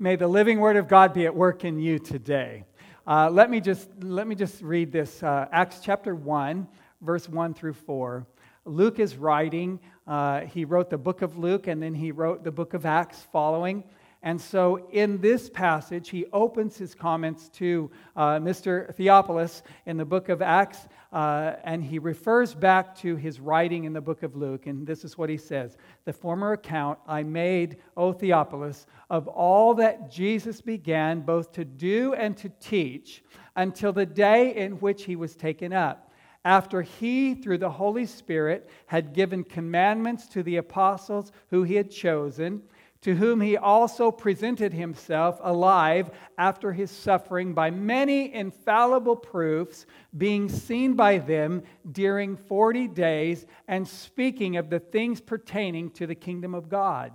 May the living word of God be at work in you today. Uh, let, me just, let me just read this uh, Acts chapter 1, verse 1 through 4. Luke is writing. Uh, he wrote the book of Luke and then he wrote the book of Acts following. And so in this passage, he opens his comments to uh, Mr. Theophilus in the book of Acts, uh, and he refers back to his writing in the book of Luke. And this is what he says The former account I made, O Theophilus, of all that Jesus began both to do and to teach until the day in which he was taken up. After he, through the Holy Spirit, had given commandments to the apostles who he had chosen to whom he also presented himself alive after his suffering by many infallible proofs, being seen by them during 40 days, and speaking of the things pertaining to the kingdom of God.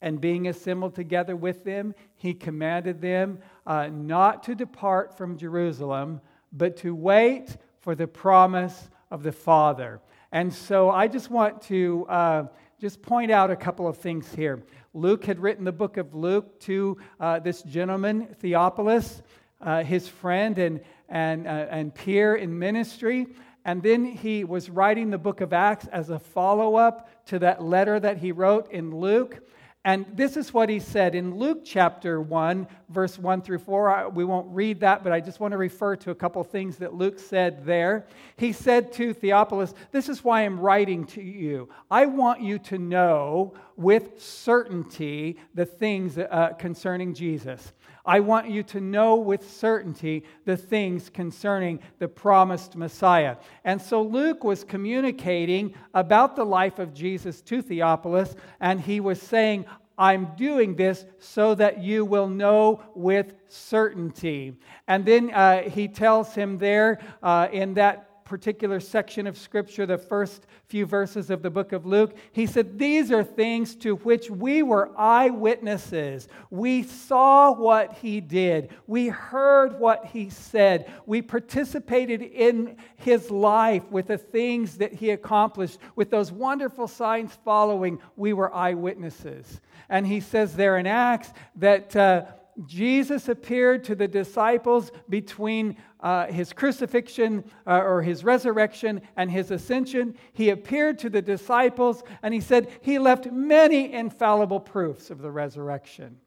And being assembled together with them, he commanded them uh, not to depart from Jerusalem, but to wait for the promise of the Father. And so I just want to. Uh, just point out a couple of things here. Luke had written the book of Luke to uh, this gentleman, Theophilus, uh, his friend and, and, uh, and peer in ministry. And then he was writing the book of Acts as a follow up to that letter that he wrote in Luke. And this is what he said in Luke chapter 1, verse 1 through 4. We won't read that, but I just want to refer to a couple things that Luke said there. He said to Theophilus, This is why I'm writing to you. I want you to know with certainty the things uh, concerning Jesus. I want you to know with certainty the things concerning the promised Messiah. And so Luke was communicating about the life of Jesus to Theophilus, and he was saying, I'm doing this so that you will know with certainty. And then uh, he tells him there uh, in that particular section of Scripture, the first few verses of the book of Luke, he said, These are things to which we were eyewitnesses. We saw what he did, we heard what he said, we participated in his life with the things that he accomplished, with those wonderful signs following. We were eyewitnesses. And he says there in Acts that. Uh, Jesus appeared to the disciples between uh, his crucifixion uh, or his resurrection and his ascension. He appeared to the disciples and he said he left many infallible proofs of the resurrection.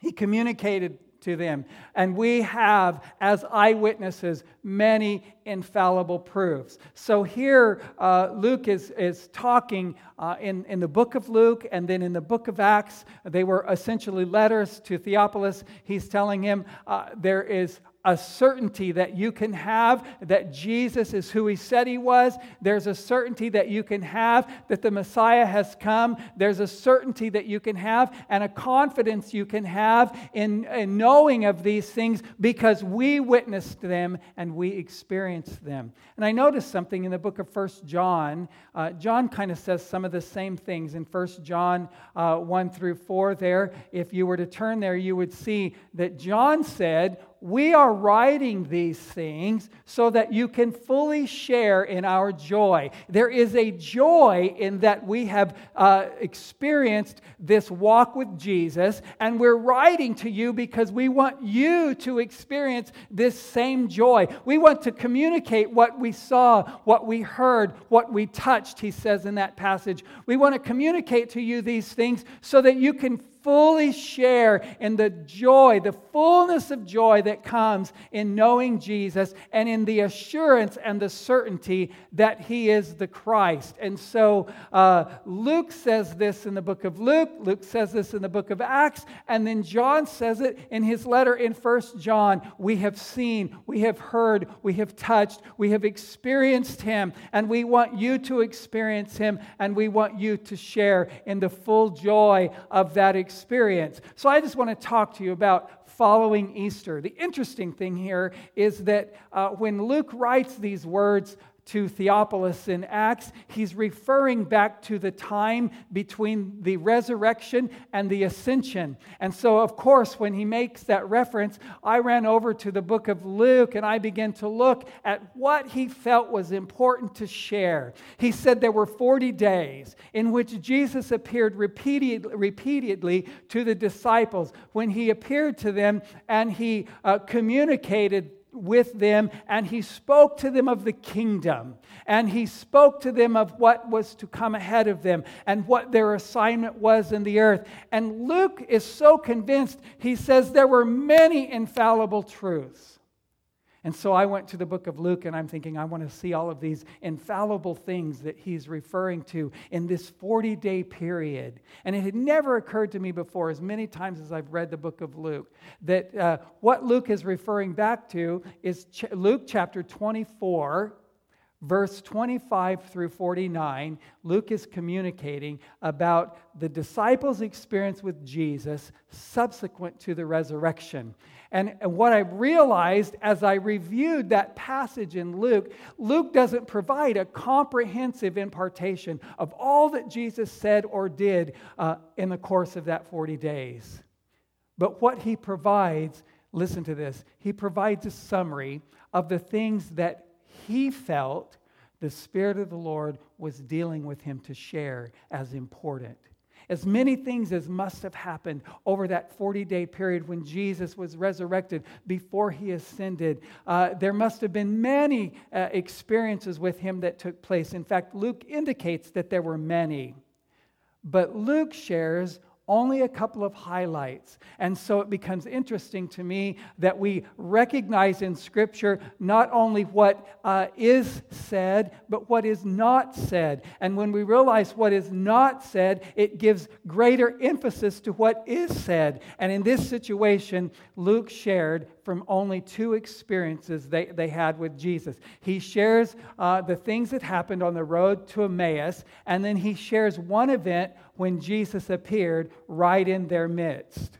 He communicated to them. And we have, as eyewitnesses, many infallible proofs. So here, uh, Luke is, is talking uh, in, in the book of Luke and then in the book of Acts. They were essentially letters to Theophilus. He's telling him uh, there is a certainty that you can have that Jesus is who he said he was. There's a certainty that you can have that the Messiah has come. There's a certainty that you can have and a confidence you can have in, in knowing of these things because we witnessed them and we experienced them. And I noticed something in the book of First John. Uh, John kind of says some of the same things in First John uh, 1 through 4 there. If you were to turn there, you would see that John said, we are writing these things so that you can fully share in our joy. There is a joy in that we have uh, experienced this walk with Jesus, and we're writing to you because we want you to experience this same joy. We want to communicate what we saw, what we heard, what we touched, he says in that passage. We want to communicate to you these things so that you can fully share in the joy, the fullness of joy that comes in knowing Jesus and in the assurance and the certainty that he is the Christ. And so uh, Luke says this in the book of Luke, Luke says this in the book of Acts, and then John says it in his letter in First John. We have seen, we have heard, we have touched, we have experienced him, and we want you to experience him, and we want you to share in the full joy of that experience experience. So I just want to talk to you about following Easter. The interesting thing here is that uh, when Luke writes these words to Theophilus in Acts, he's referring back to the time between the resurrection and the ascension. And so, of course, when he makes that reference, I ran over to the book of Luke and I began to look at what he felt was important to share. He said there were 40 days in which Jesus appeared repeated, repeatedly to the disciples. When he appeared to them and he uh, communicated with them and he spoke to them of the kingdom and he spoke to them of what was to come ahead of them and what their assignment was in the earth. And Luke is so convinced, he says there were many infallible truths. And so I went to the book of Luke and I'm thinking, I want to see all of these infallible things that he's referring to in this 40 day period. And it had never occurred to me before, as many times as I've read the book of Luke, that uh, what Luke is referring back to is ch- Luke chapter 24 verse 25 through 49, Luke is communicating about the disciples' experience with Jesus subsequent to the resurrection. And, what I realized as I reviewed that passage in Luke, Luke doesn't provide a comprehensive impartation of all that Jesus said or did uh, in the course of that 40 days. But what he provides, listen to this, he provides a summary of the things that he felt the Spirit of the Lord was dealing with him to share as important. As many things as must have happened over that 40 day period when Jesus was resurrected before he ascended, uh, there must have been many uh, experiences with him that took place. In fact, Luke indicates that there were many. But Luke shares only a couple of highlights. And so it becomes interesting to me that we recognize in Scripture not only what uh, is said, but what is not said. And when we realize what is not said, it gives greater emphasis to what is said. And in this situation, Luke shared from only two experiences they, they had with Jesus. He shares uh, the things that happened on the road to Emmaus, and then he shares one event when Jesus appeared right in their midst.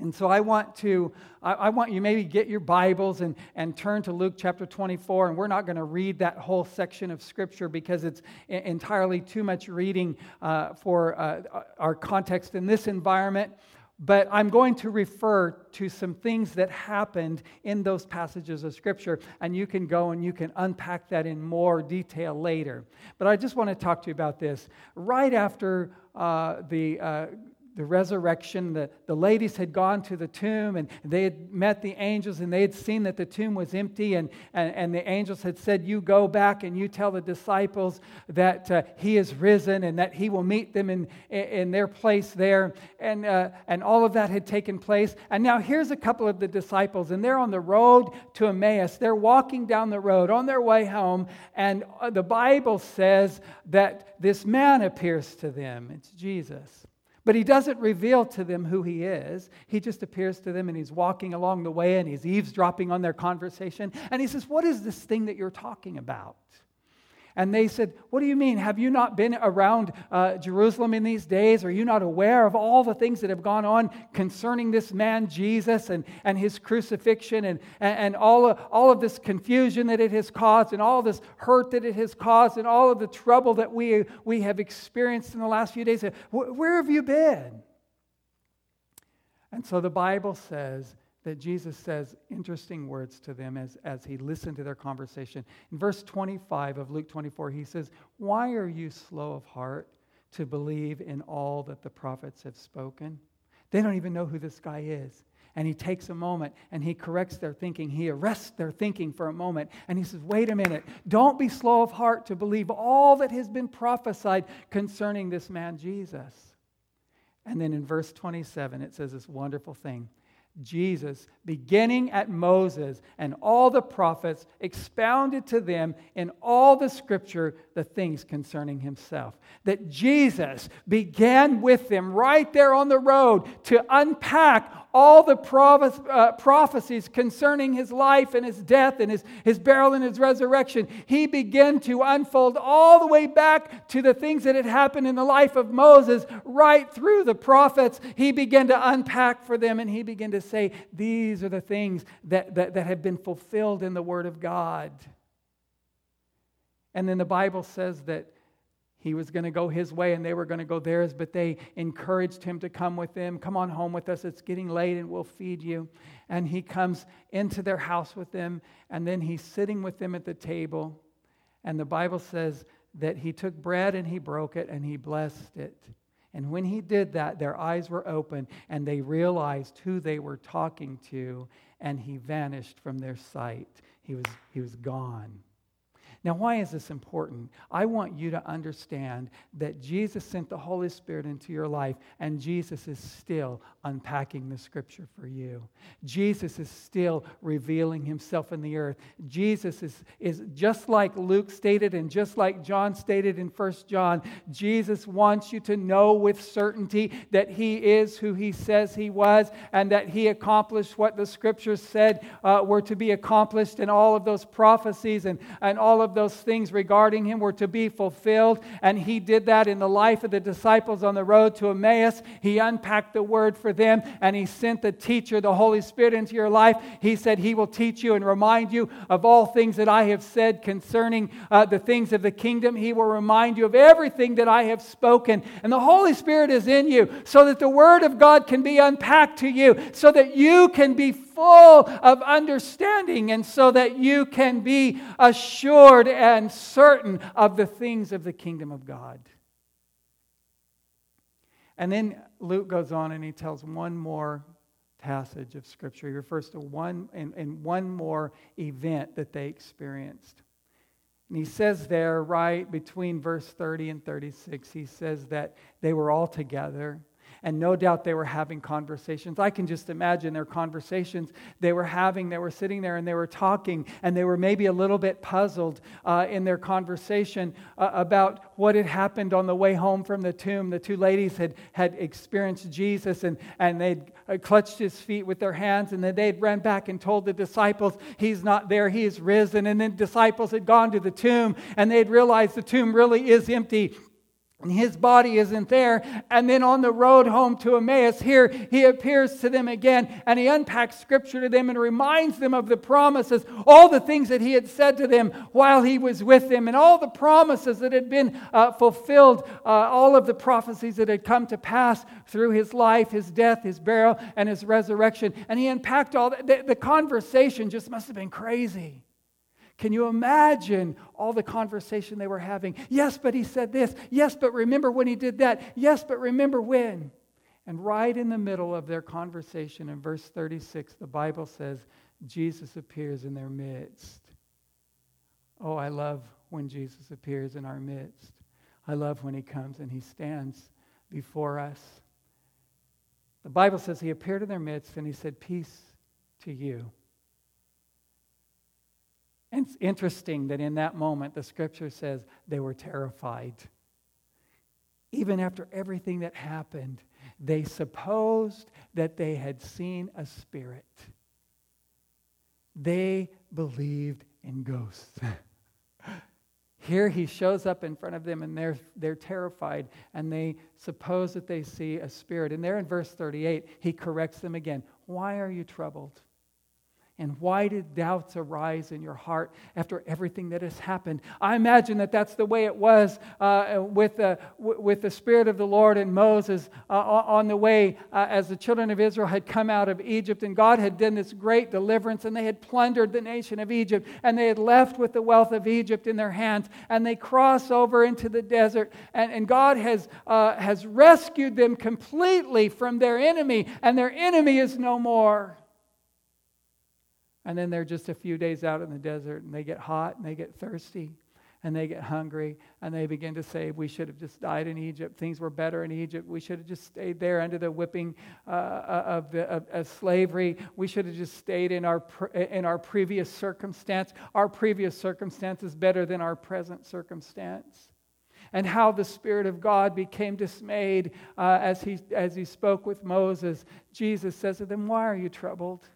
And so I want to, I, want you maybe get your Bibles and, and turn to Luke chapter 24. And we're not going to read that whole section of Scripture because it's entirely too much reading uh, for uh, our context in this environment. But I'm going to refer to some things that happened in those passages of Scripture, and you can go and you can unpack that in more detail later. But I just want to talk to you about this. Right after uh, the uh, the resurrection, the, the ladies had gone to the tomb and they had met the angels and they had seen that the tomb was empty. And, and, and the angels had said, You go back and you tell the disciples that uh, he is risen and that he will meet them in, in their place there. And, uh, and all of that had taken place. And now here's a couple of the disciples, and they're on the road to Emmaus. They're walking down the road on their way home. And uh, the Bible says that this man appears to them. It's Jesus. But he doesn't reveal to them who he is. He just appears to them and he's walking along the way and he's eavesdropping on their conversation. And he says, What is this thing that you're talking about? And they said, What do you mean? Have you not been around uh, Jerusalem in these days? Are you not aware of all the things that have gone on concerning this man, Jesus, and, and his crucifixion, and, and, and all, of, all of this confusion that it has caused, and all this hurt that it has caused, and all of the trouble that we, we have experienced in the last few days? Where have you been? And so the Bible says that Jesus says interesting words to them as, as he listened to their conversation. In verse 25 of Luke 24, he says, Why are you slow of heart to believe in all that the prophets have spoken? They don't even know who this guy is. And he takes a moment and he corrects their thinking. He arrests their thinking for a moment and he says, Wait a minute. Don't be slow of heart to believe all that has been prophesied concerning this man, Jesus. And then in verse 27, it says this wonderful thing. Jesus, beginning at Moses and all the prophets, expounded to them in all the scripture the things concerning himself. That Jesus began with them right there on the road to unpack all the uh, prophecies concerning his life and his death and his, his burial and his resurrection. He began to unfold all the way back to the things that had happened in the life of Moses, right through the prophets. He began to unpack for them and he began to say, These are the things that, that, that have been fulfilled in the Word of God. And then the Bible says that he was going to go his way and they were going to go theirs, but they encouraged him to come with them. Come on home with us. It's getting late and we'll feed you. And he comes into their house with them, and then he's sitting with them at the table. And the Bible says that he took bread and he broke it and he blessed it. And when he did that, their eyes were open and they realized who they were talking to, and he vanished from their sight. He was, he was gone. Now, why is this important? I want you to understand that Jesus sent the Holy Spirit into your life, and Jesus is still unpacking the scripture for you. Jesus is still revealing himself in the earth. Jesus is, is just like Luke stated and just like John stated in 1 John, Jesus wants you to know with certainty that he is who he says he was and that he accomplished what the scriptures said uh, were to be accomplished, and all of those prophecies and, and all of those things regarding him were to be fulfilled. And he did that in the life of the disciples on the road to Emmaus. He unpacked the word for them and he sent the teacher, the Holy Spirit, into your life. He said, He will teach you and remind you of all things that I have said concerning uh, the things of the kingdom. He will remind you of everything that I have spoken. And the Holy Spirit is in you so that the word of God can be unpacked to you, so that you can be full of understanding and so that you can be assured and certain of the things of the kingdom of God. And then Luke goes on and he tells one more passage of Scripture. He refers to one and, and one more event that they experienced. And he says there, right between verse 30 and 36, he says that they were all together and no doubt they were having conversations. I can just imagine their conversations they were having. They were sitting there and they were talking, and they were maybe a little bit puzzled uh, in their conversation uh, about what had happened on the way home from the tomb. The two ladies had, had experienced Jesus, and, and they'd uh, clutched his feet with their hands, and then they'd ran back and told the disciples, He's not there, He is risen. And then disciples had gone to the tomb, and they'd realized the tomb really is empty and his body isn't there. And then on the road home to Emmaus, here he appears to them again and he unpacks scripture to them and reminds them of the promises, all the things that he had said to them while he was with them, and all the promises that had been uh, fulfilled, uh, all of the prophecies that had come to pass through his life, his death, his burial, and his resurrection. And he unpacked all that. The, the conversation just must have been crazy. Can you imagine all the conversation they were having? Yes, but he said this. Yes, but remember when he did that. Yes, but remember when. And right in the middle of their conversation, in verse 36, the Bible says, Jesus appears in their midst. Oh, I love when Jesus appears in our midst. I love when he comes and he stands before us. The Bible says he appeared in their midst and he said, Peace to you. And it's interesting that in that moment, the scripture says they were terrified. Even after everything that happened, they supposed that they had seen a spirit. They believed in ghosts. Here he shows up in front of them and they're, they're terrified and they suppose that they see a spirit. And there in verse 38, he corrects them again. Why are you troubled? And why did doubts arise in your heart after everything that has happened? I imagine that that's the way it was uh, with, the, with the Spirit of the Lord and Moses uh, on the way uh, as the children of Israel had come out of Egypt. And God had done this great deliverance, and they had plundered the nation of Egypt, and they had left with the wealth of Egypt in their hands. And they cross over into the desert, and, and God has, uh, has rescued them completely from their enemy, and their enemy is no more. And then they're just a few days out in the desert and they get hot and they get thirsty and they get hungry and they begin to say, We should have just died in Egypt. Things were better in Egypt. We should have just stayed there under the whipping uh, uh of, the, of, of, slavery. We should have just stayed in our, in our previous circumstance. Our previous circumstance is better than our present circumstance. And how the Spirit of God became dismayed uh, as, he, as he spoke with Moses. Jesus says to them, Why are you troubled?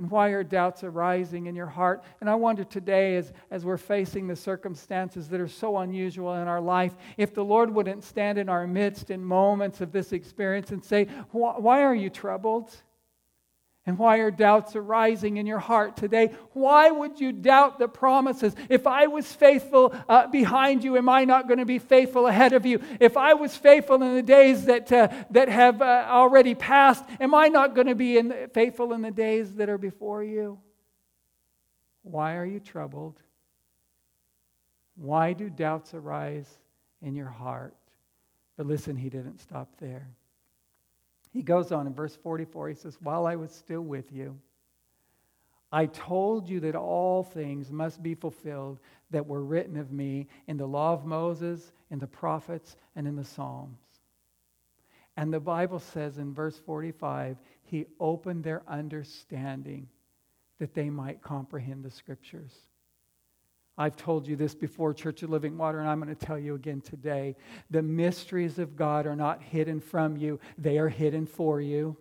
And why are doubts arising in your heart? And I wonder today, as, as we're facing the circumstances that are so unusual in our life, if the Lord wouldn't stand in our midst in moments of this experience and say, Why are you troubled? And why are doubts arising in your heart today? Why would you doubt the promises? If I was faithful uh, behind you, am I not going to be faithful ahead of you? If I was faithful in the days that, uh, that have uh, already passed, am I not going to be in, faithful in the days that are before you? Why are you troubled? Why do doubts arise in your heart? But listen, he didn't stop there. He goes on in verse 44, he says, While I was still with you, I told you that all things must be fulfilled that were written of me in the law of Moses, in the prophets, and in the Psalms. And the Bible says in verse 45, He opened their understanding that they might comprehend the scriptures. I've told you this before, Church of Living Water, and I'm going to tell you again today. The mysteries of God are not hidden from you, they are hidden for you.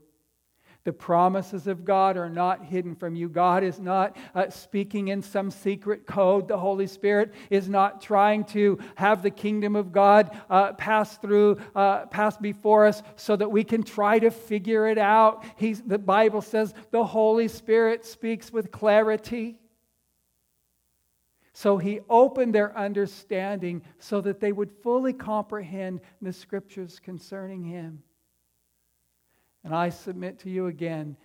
The promises of God are not hidden from you. God is not uh, speaking in some secret code. The Holy Spirit is not trying to have the kingdom of God uh, pass through, uh, pass before us so that we can try to figure it out. He's, the Bible says the Holy Spirit speaks with clarity. So he opened their understanding so that they would fully comprehend the scriptures concerning him. And I submit to you again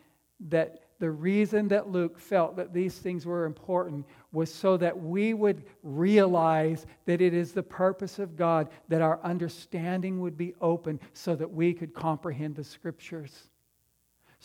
that the reason that Luke felt that these things were important was so that we would realize that it is the purpose of God that our understanding would be open so that we could comprehend the scriptures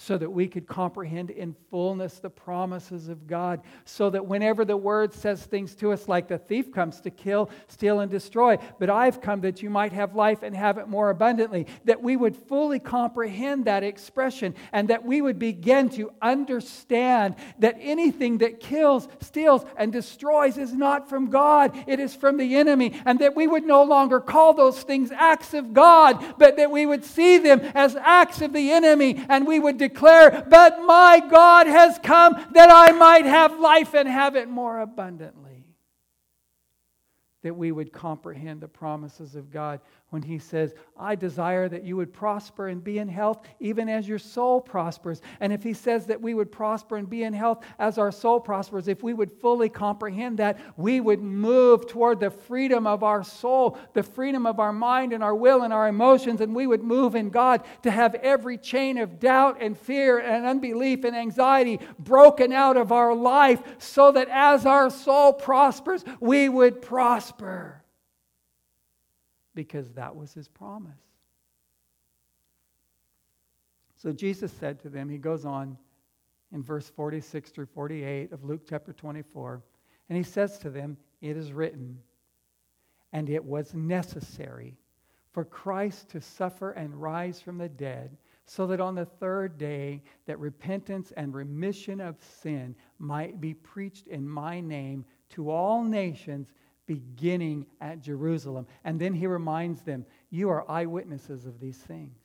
so that we could comprehend in fullness the promises of God, so that whenever the word says things to us like the thief comes to kill, steal, and destroy, but I've come that you might have life and have it more abundantly, that we would fully comprehend that expression and that we would begin to understand that anything that kills, steals, and destroys is not from God, it is from the enemy, and that we would no longer call those things acts of God, but that we would see them as acts of the enemy, and we would declare, But my God has come that I might have life and have it more abundantly. That we would comprehend the promises of God when he says, I desire that you would prosper and be in health, even as your soul prospers. And if he says that we would prosper and be in health as our soul prospers, if we would fully comprehend that, we would move toward the freedom of our soul, the freedom of our mind and our will and our emotions, and we would move in God to have every chain of doubt and fear and unbelief and anxiety broken out of our life so that as our soul prospers, we would prosper because that was his promise. So Jesus said to them, he goes on in verse 46 through 48 of Luke chapter 24, and he says to them, It is written, and it was necessary for Christ to suffer and rise from the dead, so that on the third day that repentance and remission of sin might be preached in my name to all nations, beginning at Jerusalem. And then he reminds them, You are eyewitnesses of these things.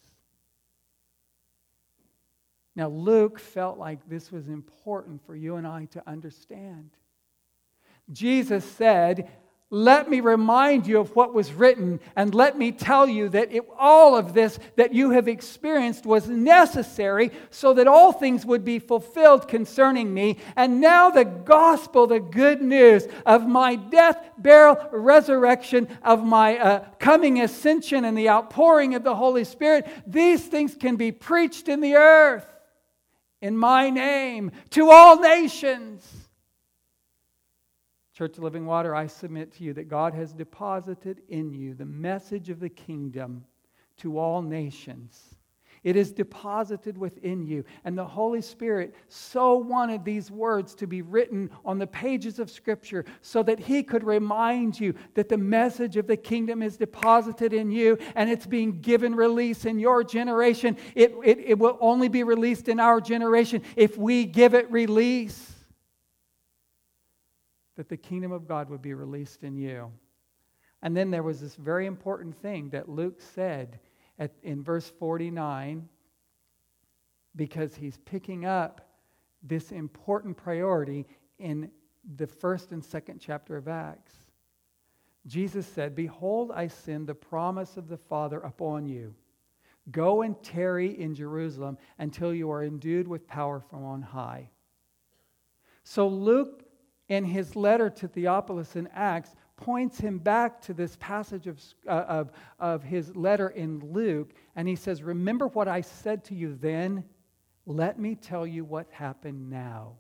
Now, Luke felt like this was important for you and I to understand. Jesus said, let me remind you of what was written, and let me tell you that it, all of this that you have experienced was necessary so that all things would be fulfilled concerning me. And now, the gospel, the good news of my death, burial, resurrection, of my uh, coming ascension, and the outpouring of the Holy Spirit, these things can be preached in the earth in my name to all nations. Church of Living Water, I submit to you that God has deposited in you the message of the kingdom to all nations. It is deposited within you. And the Holy Spirit so wanted these words to be written on the pages of Scripture so that He could remind you that the message of the kingdom is deposited in you and it's being given release in your generation. It, it, it will only be released in our generation if we give it release that the kingdom of God would be released in you. And then there was this very important thing that Luke said at, in verse 49 because he's picking up this important priority in the first and second chapter of Acts. Jesus said, Behold, I send the promise of the Father upon you. Go and tarry in Jerusalem until you are endued with power from on high. So, Luke, in his letter to Theophilus in Acts, points him back to this passage of, uh, of, of his letter in Luke, and he says, Remember what I said to you then? Let me tell you what happened now.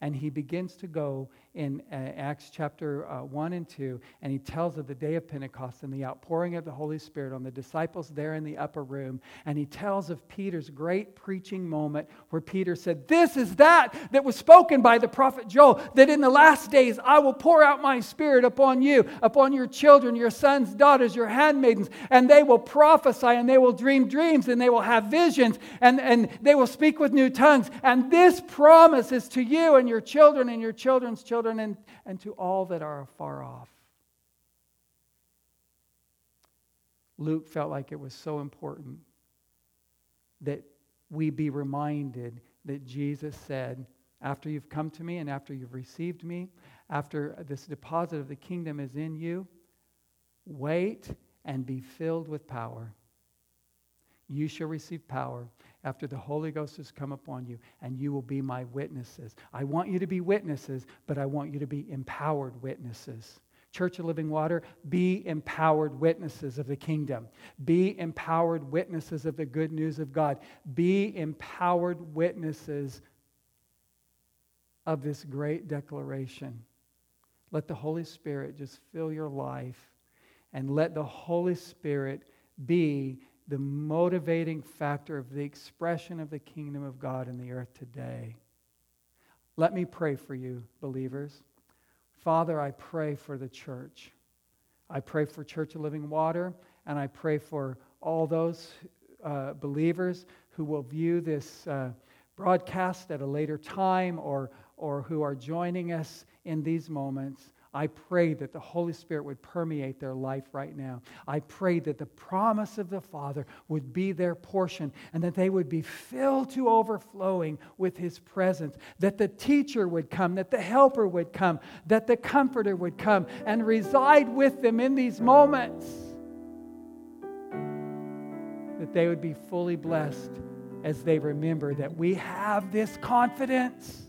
And he begins to go in uh, Acts chapter uh, 1 and 2, and he tells of the day of Pentecost and the outpouring of the Holy Spirit on the disciples there in the upper room. And he tells of Peter's great preaching moment where Peter said, This is that that was spoken by the prophet Joel, that in the last days I will pour out my spirit upon you, upon your children, your sons, daughters, your handmaidens, and they will prophesy and they will dream dreams and they will have visions and, and they will speak with new tongues. And this promise is to you and your children and your children's children children and, and to all that are far off. Luke felt like it was so important that we be reminded that Jesus said, after you've come to me and after you've received me, after this deposit of the kingdom is in you, wait and be filled with power. You shall receive power after the Holy Ghost has come upon you, and you will be my witnesses. I want you to be witnesses, but I want you to be empowered witnesses. Church of Living Water, be empowered witnesses of the kingdom. Be empowered witnesses of the good news of God. Be empowered witnesses of this great declaration. Let the Holy Spirit just fill your life and let the Holy Spirit be the motivating factor of the expression of the kingdom of God in the earth today. Let me pray for you, believers. Father, I pray for the church. I pray for Church of Living Water, and I pray for all those uh, believers who will view this uh, broadcast at a later time or, or who are joining us in these moments. I pray that the Holy Spirit would permeate their life right now. I pray that the promise of the Father would be their portion and that they would be filled to overflowing with His presence, that the teacher would come, that the helper would come, that the comforter would come and reside with them in these moments, that they would be fully blessed as they remember that we have this confidence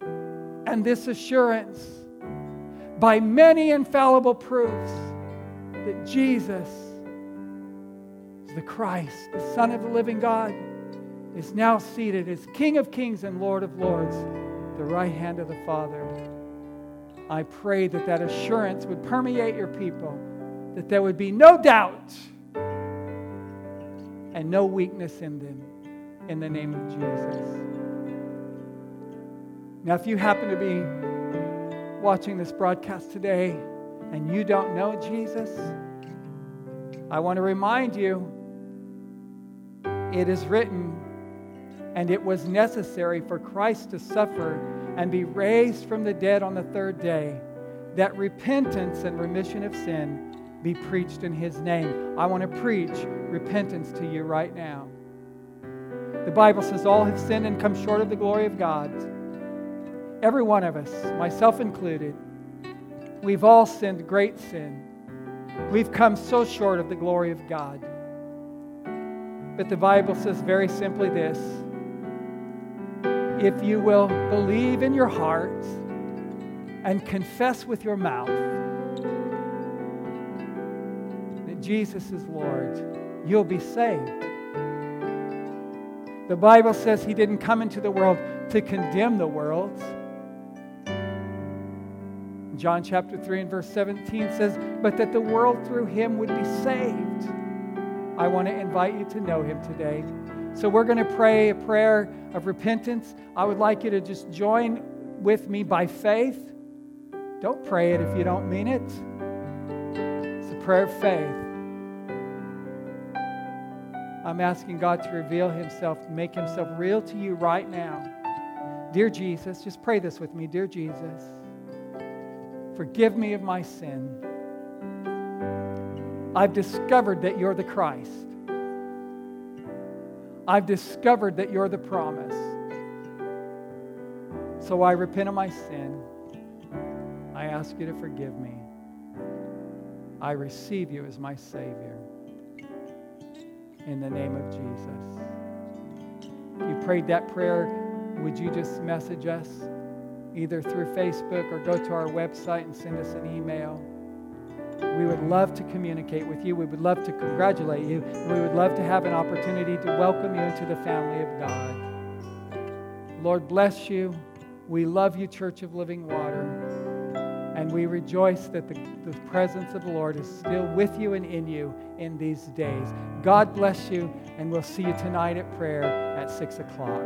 and this assurance by many infallible proofs that Jesus is the Christ, the Son of the living God, is now seated as King of kings and Lord of lords, the right hand of the Father. I pray that that assurance would permeate your people, that there would be no doubt and no weakness in them, in the name of Jesus. Now, if you happen to be watching this broadcast today and you don't know Jesus, I want to remind you it is written, and it was necessary for Christ to suffer and be raised from the dead on the third day, that repentance and remission of sin be preached in his name. I want to preach repentance to you right now. The Bible says all have sinned and come short of the glory of God. Every one of us, myself included, we've all sinned great sin. We've come so short of the glory of God. But the Bible says very simply this if you will believe in your heart and confess with your mouth that Jesus is Lord, you'll be saved. The Bible says he didn't come into the world to condemn the world John chapter 3 and verse 17 says, But that the world through him would be saved. I want to invite you to know him today. So we're going to pray a prayer of repentance. I would like you to just join with me by faith. Don't pray it if you don't mean it. It's a prayer of faith. I'm asking God to reveal Himself, make Himself real to you right now. Dear Jesus, just pray this with me. Dear Jesus, Forgive me of my sin. I've discovered that you're the Christ. I've discovered that you're the promise. So I repent of my sin. I ask you to forgive me. I receive you as my Savior. in the name of Jesus. If you prayed that prayer, would you just message us either through Facebook or go to our website and send us an email? We would love to communicate with you. We would love to congratulate you. We would love to have an opportunity to welcome you into the family of God. Lord, bless you. We love you, Church of Living Water. And we rejoice that the, the presence of the Lord is still with you and in you in these days. God bless you, and we'll see you tonight at prayer at 6 o'clock.